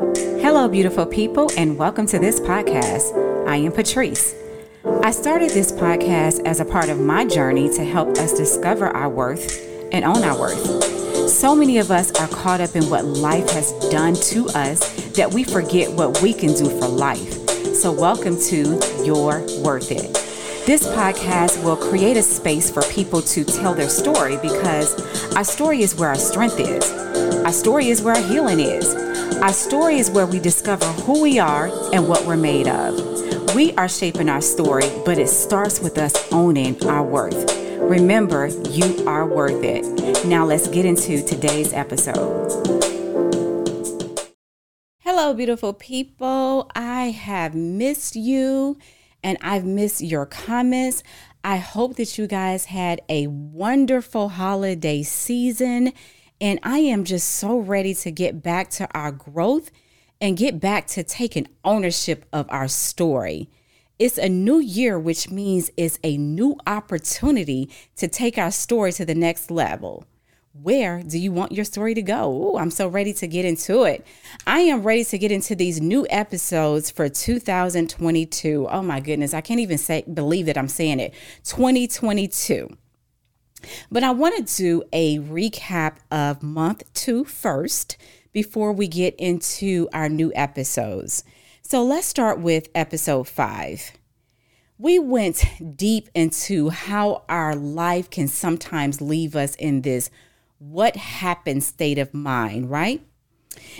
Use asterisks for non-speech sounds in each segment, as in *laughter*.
Hello, beautiful people, and welcome to this podcast. I am Patrice. I started this podcast as a part of my journey to help us discover our worth and own our worth. So many of us are caught up in what life has done to us that we forget what we can do for life. So, welcome to You're Worth It. This podcast will create a space for people to tell their story because our story is where our strength is. Our story is where our healing is. Our story is where we discover who we are and what we're made of. We are shaping our story, but it starts with us owning our worth. Remember, you are worth it. Now let's get into today's episode. Hello, beautiful people. I have missed you and I've missed your comments. I hope that you guys had a wonderful holiday season and I am just so ready to get back to our growth and get back to taking ownership of our story. It's a new year, which means it's a new opportunity to take our story to the next level. Where do you want your story to go? Ooh, I'm so ready to get into it. I am ready to get into these new episodes for 2022. Oh my goodness, I can't even say believe that I'm saying it. 2022. But I want to do a recap of month two first before we get into our new episodes. So let's start with episode five. We went deep into how our life can sometimes leave us in this what happened state of mind, right?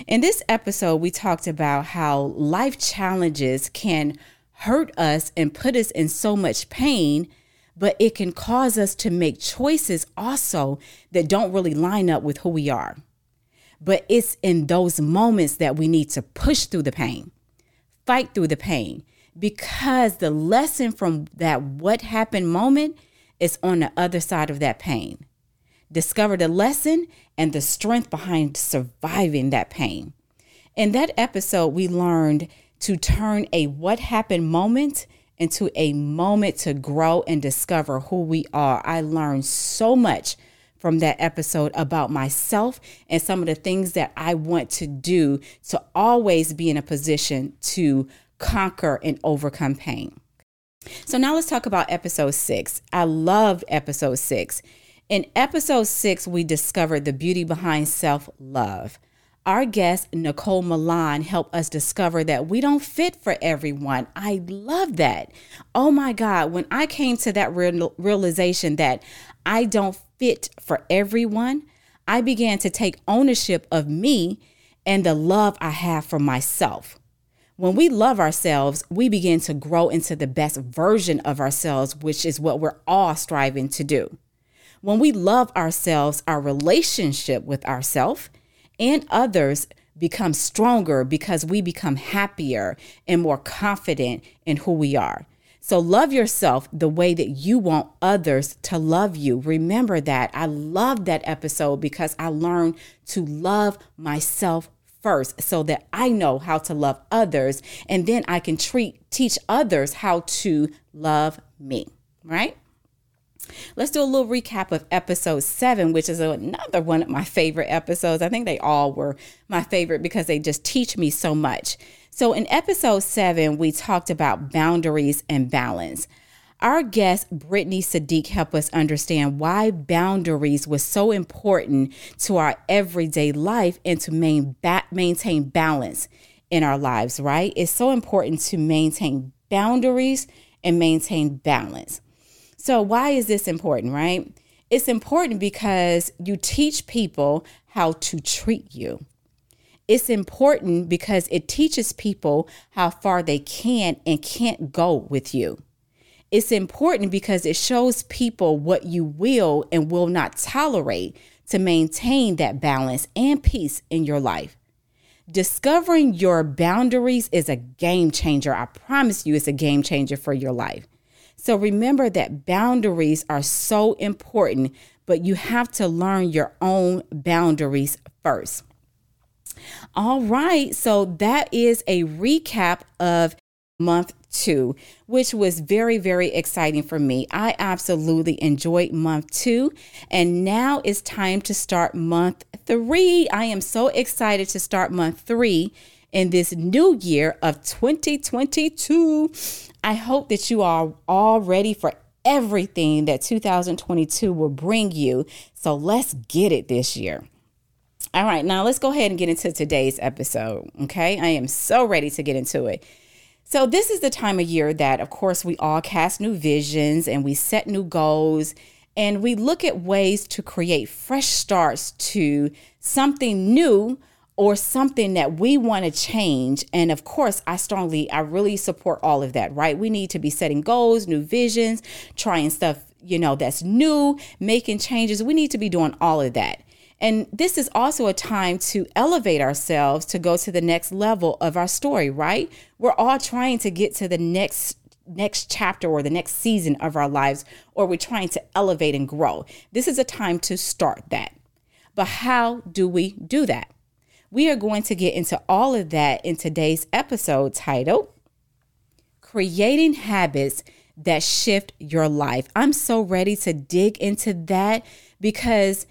In this episode, we talked about how life challenges can hurt us and put us in so much pain but it can cause us to make choices also that don't really line up with who we are. But it's in those moments that we need to push through the pain, fight through the pain, because the lesson from that what happened moment is on the other side of that pain. Discover the lesson and the strength behind surviving that pain. In that episode, we learned to turn a what happened moment into a moment to grow and discover who we are. I learned so much from that episode about myself and some of the things that I want to do to always be in a position to conquer and overcome pain. So now let's talk about episode six. I loved episode six. In episode six, we discovered the beauty behind self love. Our guest, Nicole Milan, helped us discover that we don't fit for everyone. I love that. Oh my God, when I came to that real, realization that I don't fit for everyone, I began to take ownership of me and the love I have for myself. When we love ourselves, we begin to grow into the best version of ourselves, which is what we're all striving to do. When we love ourselves, our relationship with ourselves and others become stronger because we become happier and more confident in who we are. So love yourself the way that you want others to love you. Remember that. I love that episode because I learned to love myself first so that I know how to love others and then I can treat teach others how to love me, right? Let's do a little recap of episode seven, which is another one of my favorite episodes. I think they all were my favorite because they just teach me so much. So, in episode seven, we talked about boundaries and balance. Our guest, Brittany Sadiq, helped us understand why boundaries was so important to our everyday life and to main ba- maintain balance in our lives, right? It's so important to maintain boundaries and maintain balance. So, why is this important, right? It's important because you teach people how to treat you. It's important because it teaches people how far they can and can't go with you. It's important because it shows people what you will and will not tolerate to maintain that balance and peace in your life. Discovering your boundaries is a game changer. I promise you, it's a game changer for your life. So remember that boundaries are so important, but you have to learn your own boundaries first. All right, so that is a recap of month two, which was very, very exciting for me. I absolutely enjoyed month two, and now it's time to start month three. I am so excited to start month three in this new year of 2022. I hope that you are all ready for everything that 2022 will bring you. So let's get it this year. All right, now let's go ahead and get into today's episode. Okay, I am so ready to get into it. So, this is the time of year that, of course, we all cast new visions and we set new goals and we look at ways to create fresh starts to something new or something that we want to change. And of course, I strongly, I really support all of that, right? We need to be setting goals, new visions, trying stuff, you know, that's new, making changes. We need to be doing all of that. And this is also a time to elevate ourselves to go to the next level of our story, right? We're all trying to get to the next next chapter or the next season of our lives, or we're trying to elevate and grow. This is a time to start that. But how do we do that? We are going to get into all of that in today's episode titled Creating Habits That Shift Your Life. I'm so ready to dig into that because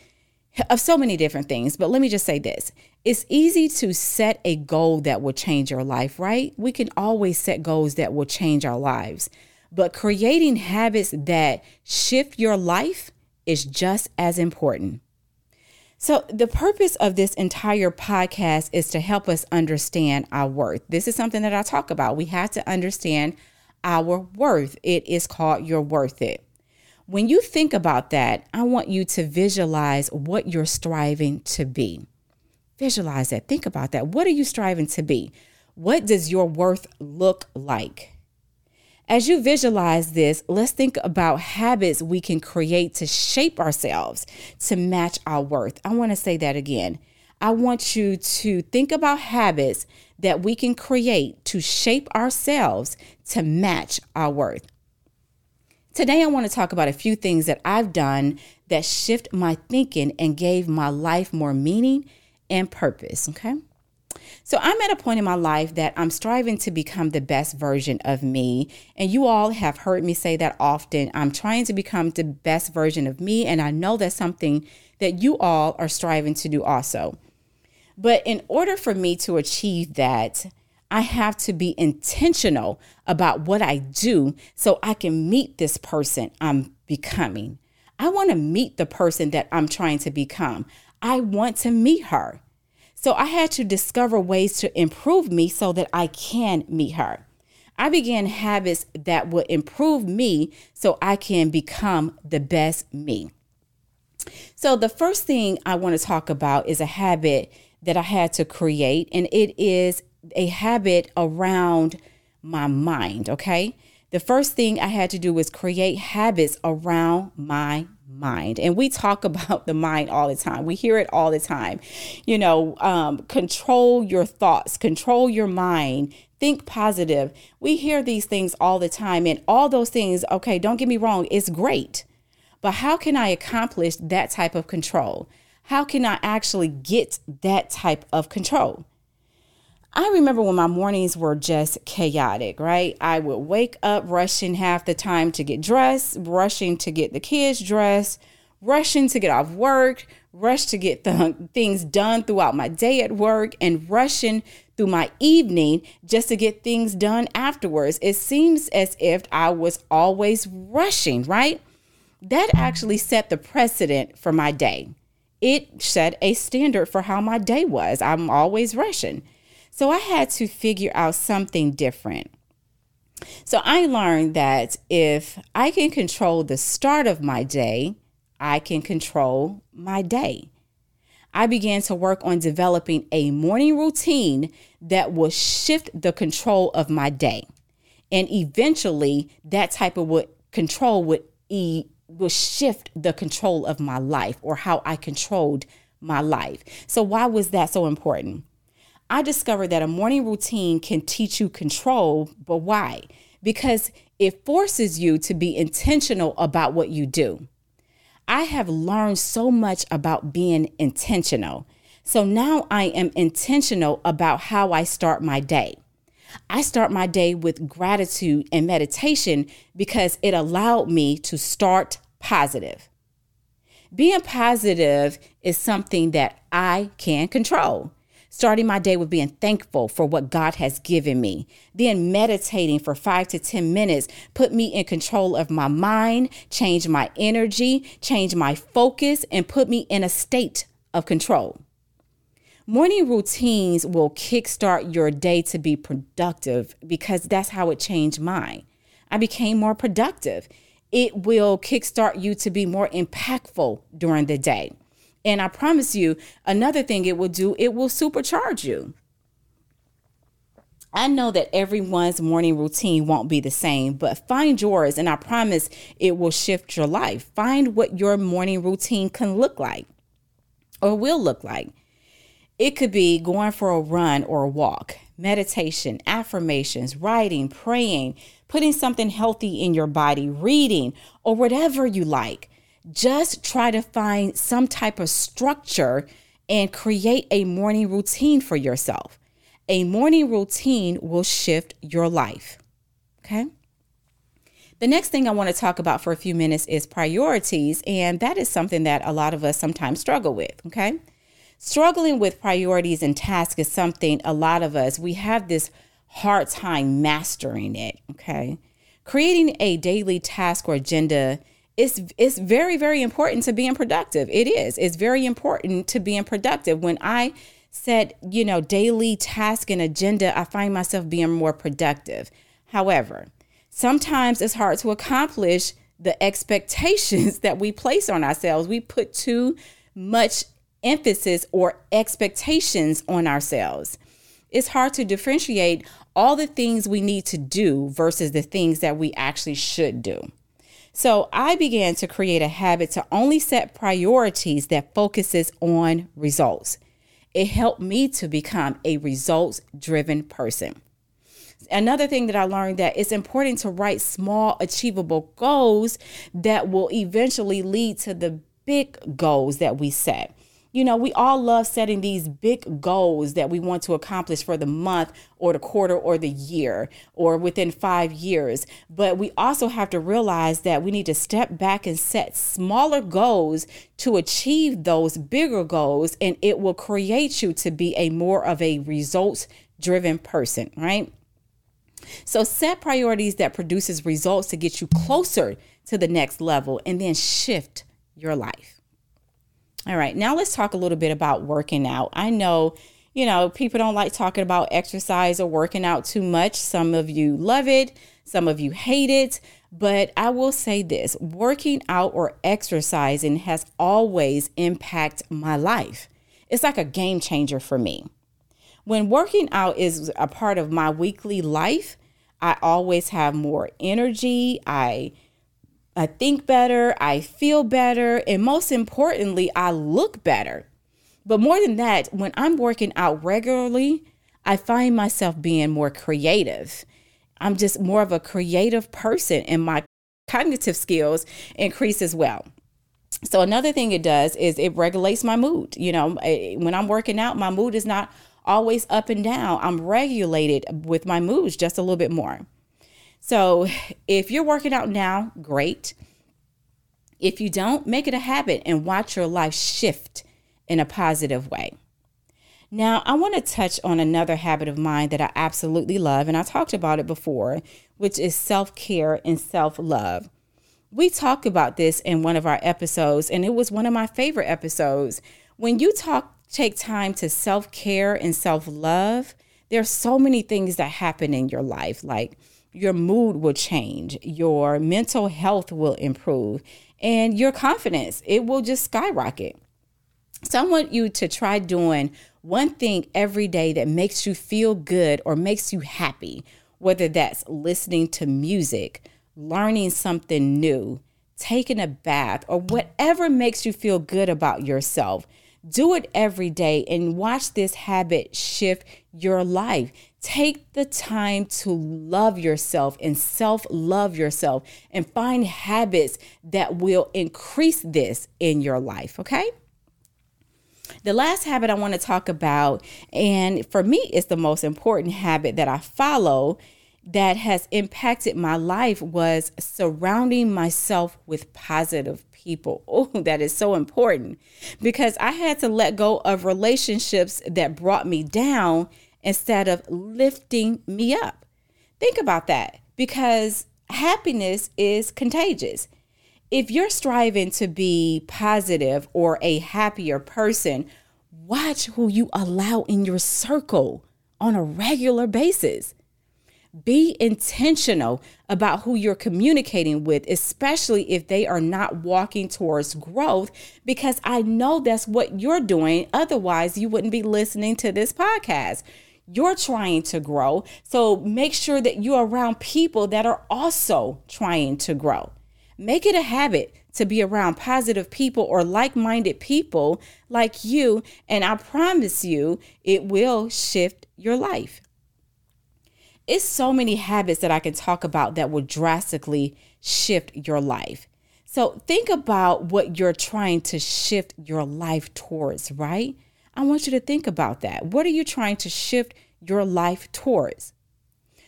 of so many different things. But let me just say this it's easy to set a goal that will change your life, right? We can always set goals that will change our lives. But creating habits that shift your life is just as important. So, the purpose of this entire podcast is to help us understand our worth. This is something that I talk about. We have to understand our worth. It is called You're Worth It. When you think about that, I want you to visualize what you're striving to be. Visualize that. Think about that. What are you striving to be? What does your worth look like? As you visualize this, let's think about habits we can create to shape ourselves to match our worth. I want to say that again. I want you to think about habits that we can create to shape ourselves to match our worth. Today, I want to talk about a few things that I've done that shift my thinking and gave my life more meaning and purpose. Okay. So I'm at a point in my life that I'm striving to become the best version of me. And you all have heard me say that often. I'm trying to become the best version of me. And I know that's something that you all are striving to do also. But in order for me to achieve that, I have to be intentional about what I do so I can meet this person I'm becoming. I want to meet the person that I'm trying to become. I want to meet her. So I had to discover ways to improve me so that I can meet her. I began habits that would improve me so I can become the best me. So, the first thing I want to talk about is a habit that I had to create, and it is a habit around my mind. Okay. The first thing I had to do was create habits around my mind. And we talk *laughs* about the mind all the time. We hear it all the time. You know, um, control your thoughts, control your mind, think positive. We hear these things all the time. And all those things, okay, don't get me wrong, it's great. But how can I accomplish that type of control? How can I actually get that type of control? I remember when my mornings were just chaotic, right? I would wake up rushing half the time to get dressed, rushing to get the kids dressed, rushing to get off work, rush to get the *laughs* things done throughout my day at work, and rushing through my evening just to get things done afterwards. It seems as if I was always rushing, right? That actually set the precedent for my day. It set a standard for how my day was. I'm always rushing. So I had to figure out something different. So I learned that if I can control the start of my day, I can control my day. I began to work on developing a morning routine that will shift the control of my day. And eventually, that type of control would e- will shift the control of my life or how I controlled my life. So why was that so important? I discovered that a morning routine can teach you control, but why? Because it forces you to be intentional about what you do. I have learned so much about being intentional. So now I am intentional about how I start my day. I start my day with gratitude and meditation because it allowed me to start positive. Being positive is something that I can control. Starting my day with being thankful for what God has given me. Then meditating for five to 10 minutes put me in control of my mind, change my energy, change my focus, and put me in a state of control. Morning routines will kickstart your day to be productive because that's how it changed mine. I became more productive. It will kickstart you to be more impactful during the day. And I promise you, another thing it will do, it will supercharge you. I know that everyone's morning routine won't be the same, but find yours and I promise it will shift your life. Find what your morning routine can look like or will look like. It could be going for a run or a walk, meditation, affirmations, writing, praying, putting something healthy in your body, reading, or whatever you like. Just try to find some type of structure and create a morning routine for yourself. A morning routine will shift your life. Okay. The next thing I want to talk about for a few minutes is priorities. And that is something that a lot of us sometimes struggle with. Okay. Struggling with priorities and tasks is something a lot of us, we have this hard time mastering it. Okay. Creating a daily task or agenda it's it's very very important to being productive. It is. It's very important to being productive. When I set, you know, daily task and agenda, I find myself being more productive. However, sometimes it's hard to accomplish the expectations *laughs* that we place on ourselves. We put too much emphasis or expectations on ourselves. It's hard to differentiate all the things we need to do versus the things that we actually should do. So I began to create a habit to only set priorities that focuses on results. It helped me to become a results driven person. Another thing that I learned that it's important to write small achievable goals that will eventually lead to the big goals that we set. You know, we all love setting these big goals that we want to accomplish for the month or the quarter or the year or within five years. But we also have to realize that we need to step back and set smaller goals to achieve those bigger goals, and it will create you to be a more of a results driven person, right? So set priorities that produces results to get you closer to the next level and then shift your life. All right, now let's talk a little bit about working out. I know, you know, people don't like talking about exercise or working out too much. Some of you love it, some of you hate it. But I will say this working out or exercising has always impacted my life. It's like a game changer for me. When working out is a part of my weekly life, I always have more energy. I I think better, I feel better, and most importantly, I look better. But more than that, when I'm working out regularly, I find myself being more creative. I'm just more of a creative person, and my cognitive skills increase as well. So, another thing it does is it regulates my mood. You know, eh, when I'm working out, my mood is not always up and down. I'm regulated with my moods just a little bit more. So if you're working out now, great. If you don't, make it a habit and watch your life shift in a positive way. Now, I want to touch on another habit of mine that I absolutely love, and I talked about it before, which is self care and self love. We talked about this in one of our episodes, and it was one of my favorite episodes. When you talk, take time to self care and self love, there are so many things that happen in your life, like your mood will change, your mental health will improve, and your confidence, it will just skyrocket. So I want you to try doing one thing every day that makes you feel good or makes you happy, whether that's listening to music, learning something new, taking a bath, or whatever makes you feel good about yourself. Do it every day and watch this habit shift your life. Take the time to love yourself and self love yourself and find habits that will increase this in your life, okay? The last habit I want to talk about, and for me, it's the most important habit that I follow that has impacted my life, was surrounding myself with positive people. *laughs* Oh, that is so important because I had to let go of relationships that brought me down instead of lifting me up. Think about that because happiness is contagious. If you're striving to be positive or a happier person, watch who you allow in your circle on a regular basis. Be intentional about who you're communicating with, especially if they are not walking towards growth, because I know that's what you're doing. Otherwise, you wouldn't be listening to this podcast. You're trying to grow. So make sure that you're around people that are also trying to grow. Make it a habit to be around positive people or like minded people like you. And I promise you, it will shift your life it's so many habits that I can talk about that will drastically shift your life. So think about what you're trying to shift your life towards, right? I want you to think about that. What are you trying to shift your life towards?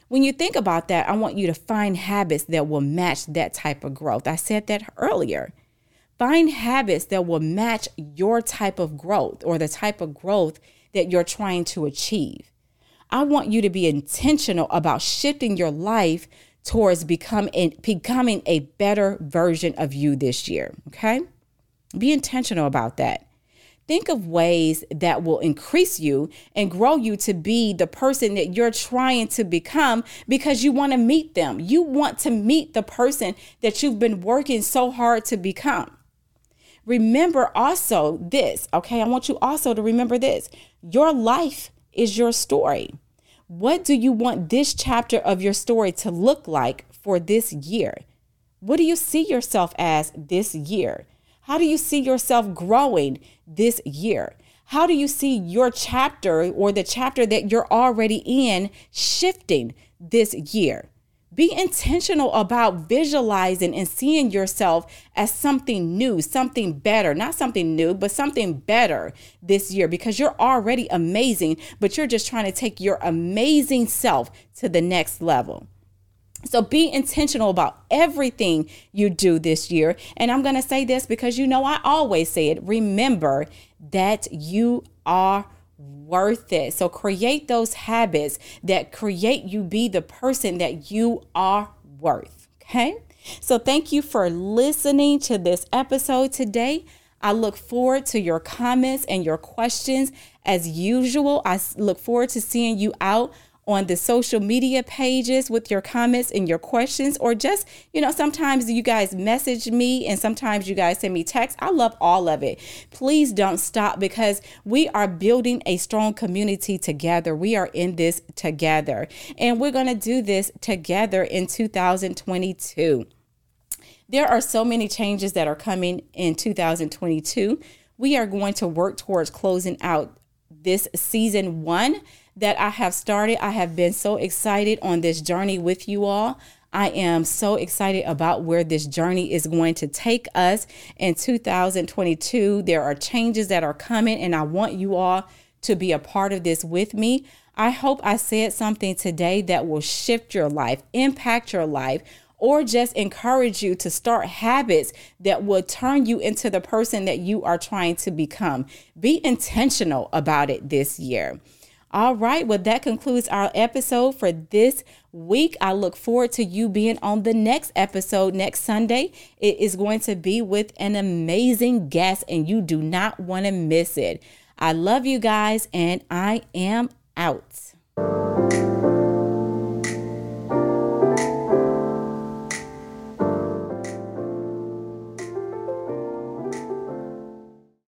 When you think about that, I want you to find habits that will match that type of growth. I said that earlier. Find habits that will match your type of growth or the type of growth that you're trying to achieve. I want you to be intentional about shifting your life towards becoming becoming a better version of you this year, okay? Be intentional about that. Think of ways that will increase you and grow you to be the person that you're trying to become because you want to meet them. You want to meet the person that you've been working so hard to become. Remember also this, okay? I want you also to remember this. Your life is your story. What do you want this chapter of your story to look like for this year? What do you see yourself as this year? How do you see yourself growing this year? How do you see your chapter or the chapter that you're already in shifting this year? Be intentional about visualizing and seeing yourself as something new, something better, not something new, but something better this year because you're already amazing, but you're just trying to take your amazing self to the next level. So be intentional about everything you do this year. And I'm going to say this because you know I always say it. Remember that you are worth it. So create those habits that create you be the person that you are worth. Okay. So thank you for listening to this episode today. I look forward to your comments and your questions. As usual, I look forward to seeing you out on the social media pages with your comments and your questions, or just, you know, sometimes you guys message me and sometimes you guys send me text. I love all of it. Please don't stop because we are building a strong community together. We are in this together, and we're going to do this together in 2022. There are so many changes that are coming in 2022. We are going to work towards closing out this season one that I have started. I have been so excited on this journey with you all. I am so excited about where this journey is going to take us in 2022. There are changes that are coming, and I want you all to be a part of this with me. I hope I said something today that will shift your life, impact your life, or just encourage you to start habits that will turn you into the person that you are trying to become. Be intentional about it this year. All right. Well, that concludes our episode for this week. I look forward to you being on the next episode next Sunday. It is going to be with an amazing guest, and you do not want to miss it. I love you guys, and I am out.